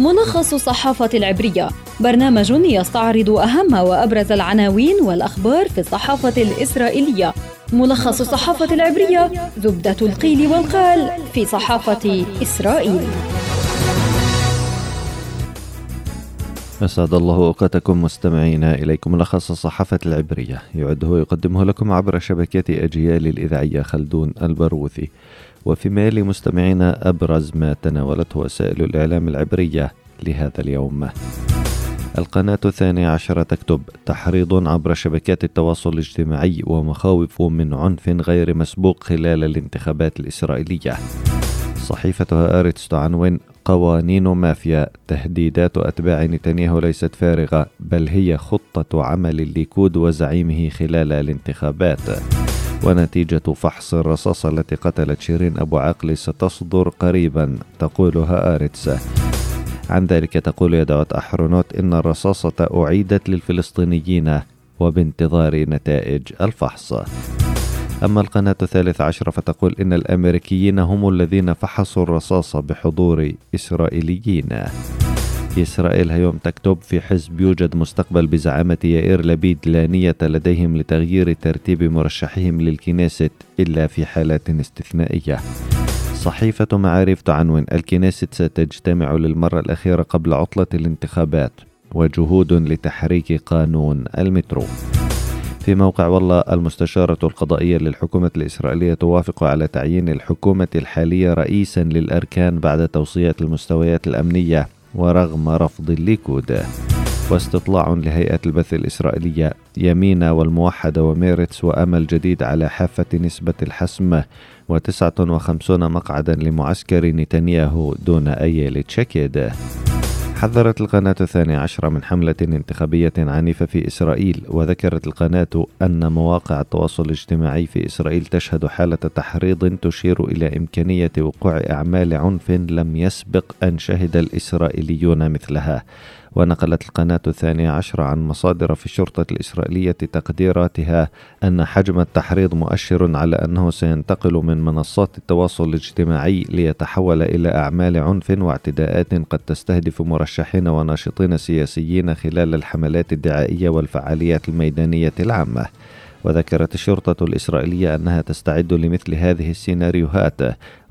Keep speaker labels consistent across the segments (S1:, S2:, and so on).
S1: ملخص الصحافة العبرية. برنامج يستعرض أهم وأبرز العناوين والأخبار في الصحافة الإسرائيلية. ملخص الصحافة العبرية زبدة القيل والقال في صحافة إسرائيل.
S2: أسعد الله أوقاتكم مستمعينا إليكم. ملخص الصحافة العبرية يعده ويقدمه لكم عبر شبكة أجيال الإذاعية خلدون البروثي. وفيما يلي مستمعينا أبرز ما تناولته وسائل الإعلام العبرية لهذا اليوم. القناة الثانية عشرة تكتب تحريض عبر شبكات التواصل الاجتماعي ومخاوف من عنف غير مسبوق خلال الانتخابات الإسرائيلية. صحيفة هآرتس تعنون قوانين مافيا تهديدات أتباع نتنياهو ليست فارغة بل هي خطة عمل الليكود وزعيمه خلال الانتخابات. ونتيجة فحص الرصاصة التي قتلت شيرين أبو عقل ستصدر قريبا تقول هآرتس عن ذلك تقول يدعوت أحرونوت إن الرصاصة أعيدت للفلسطينيين وبانتظار نتائج الفحص. أما القناة الثالث عشر فتقول إن الأمريكيين هم الذين فحصوا الرصاصة بحضور إسرائيليين. إسرائيل هيوم تكتب في حزب يوجد مستقبل بزعامة يائير لبيد لا نية لديهم لتغيير ترتيب مرشحهم للكنيست إلا في حالات استثنائية. صحيفة معارف تعنون الكنيست ستجتمع للمرة الأخيرة قبل عطلة الانتخابات وجهود لتحريك قانون المترو. في موقع والا المستشارة القضائية للحكومة الإسرائيلية توافق على تعيين الحكومة الحالية رئيسا للأركان بعد توصية المستويات الأمنية. ورغم رفض الليكود. واستطلاع لهيئة البث الإسرائيلية يمينة والموحدة وميرتس وأمل جديد على حافة نسبة الحسم و59 مقعدا لمعسكر نتنياهو دون أي تشكيد حذرت القناة الثانية عشرة من حملة انتخابية عنيفة في إسرائيل وذكرت القناة أن مواقع التواصل الاجتماعي في إسرائيل تشهد حالة تحريض تشير إلى إمكانية وقوع أعمال عنف لم يسبق أن شهد الإسرائيليون مثلها. ونقلت القناة الثانية عشرة عن مصادر في الشرطة الإسرائيلية تقديراتها أن حجم التحريض مؤشر على أنه سينتقل من منصات التواصل الاجتماعي ليتحول إلى أعمال عنف واعتداءات قد تستهدف مرشحين وناشطين سياسيين خلال الحملات الدعائية والفعاليات الميدانية العامة. وذكرت الشرطة الإسرائيلية أنها تستعد لمثل هذه السيناريوهات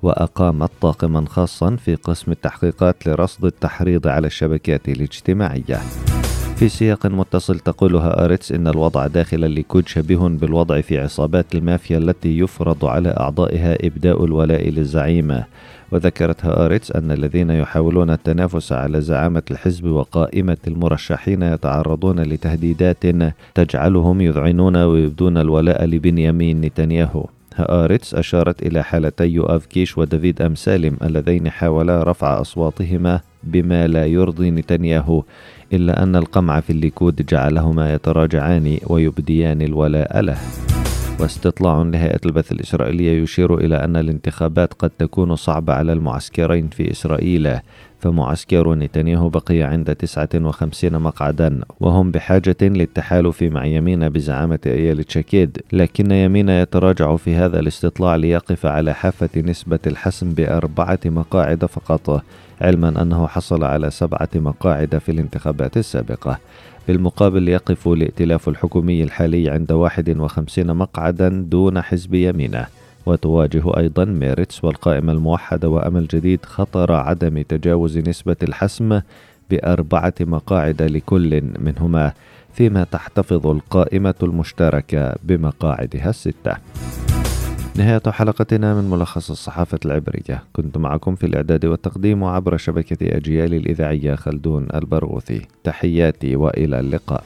S2: وأقامت طاقما خاصا في قسم التحقيقات لرصد التحريض على الشبكات الاجتماعية. في سياق متصل تقول هآرتس إن الوضع داخل الليكود شبيه بالوضع في عصابات المافيا التي يفرض على أعضائها إبداء الولاء للزعيم وذكرت هآرتس أن الذين يحاولون التنافس على زعامة الحزب وقائمة المرشحين يتعرضون لتهديدات تجعلهم يذعنون ويبدون الولاء لبنيامين نتنياهو. هآرتس أشارت إلى حالتي يؤاف كيش ودافيد أمسالم اللذين حاولا رفع أصواتهما بما لا يرضي نتنياهو إلا أن القمع في الليكود جعلهما يتراجعان ويبديان الولاء له. واستطلاع لهيئة البث الإسرائيلية يشير إلى أن الانتخابات قد تكون صعبة على المعسكرين في إسرائيل. فمعسكر نتنياهو بقي عند 59 مقعدا وهم بحاجة للتحالف مع يمين بزعامة أيال تشاكيد. لكن يمين يتراجع في هذا الاستطلاع ليقف على حافة نسبة الحسم بأربعة مقاعد فقط علما أنه حصل على سبعة مقاعد في الانتخابات السابقة. بالمقابل يقف الائتلاف الحكومي الحالي عند 51 مقعدا دون حزب يمينه. وتواجه أيضا ميرتس والقائمة الموحدة وأمل جديد خطر عدم تجاوز نسبة الحسم بأربعة مقاعد لكل منهما فيما تحتفظ القائمة المشتركة بمقاعدها الستة. نهاية حلقتنا من ملخص الصحافة العبرية. كنت معكم في الإعداد والتقديم وعبر شبكة أجيال الإذاعية خلدون البرغوثي. تحياتي وإلى اللقاء.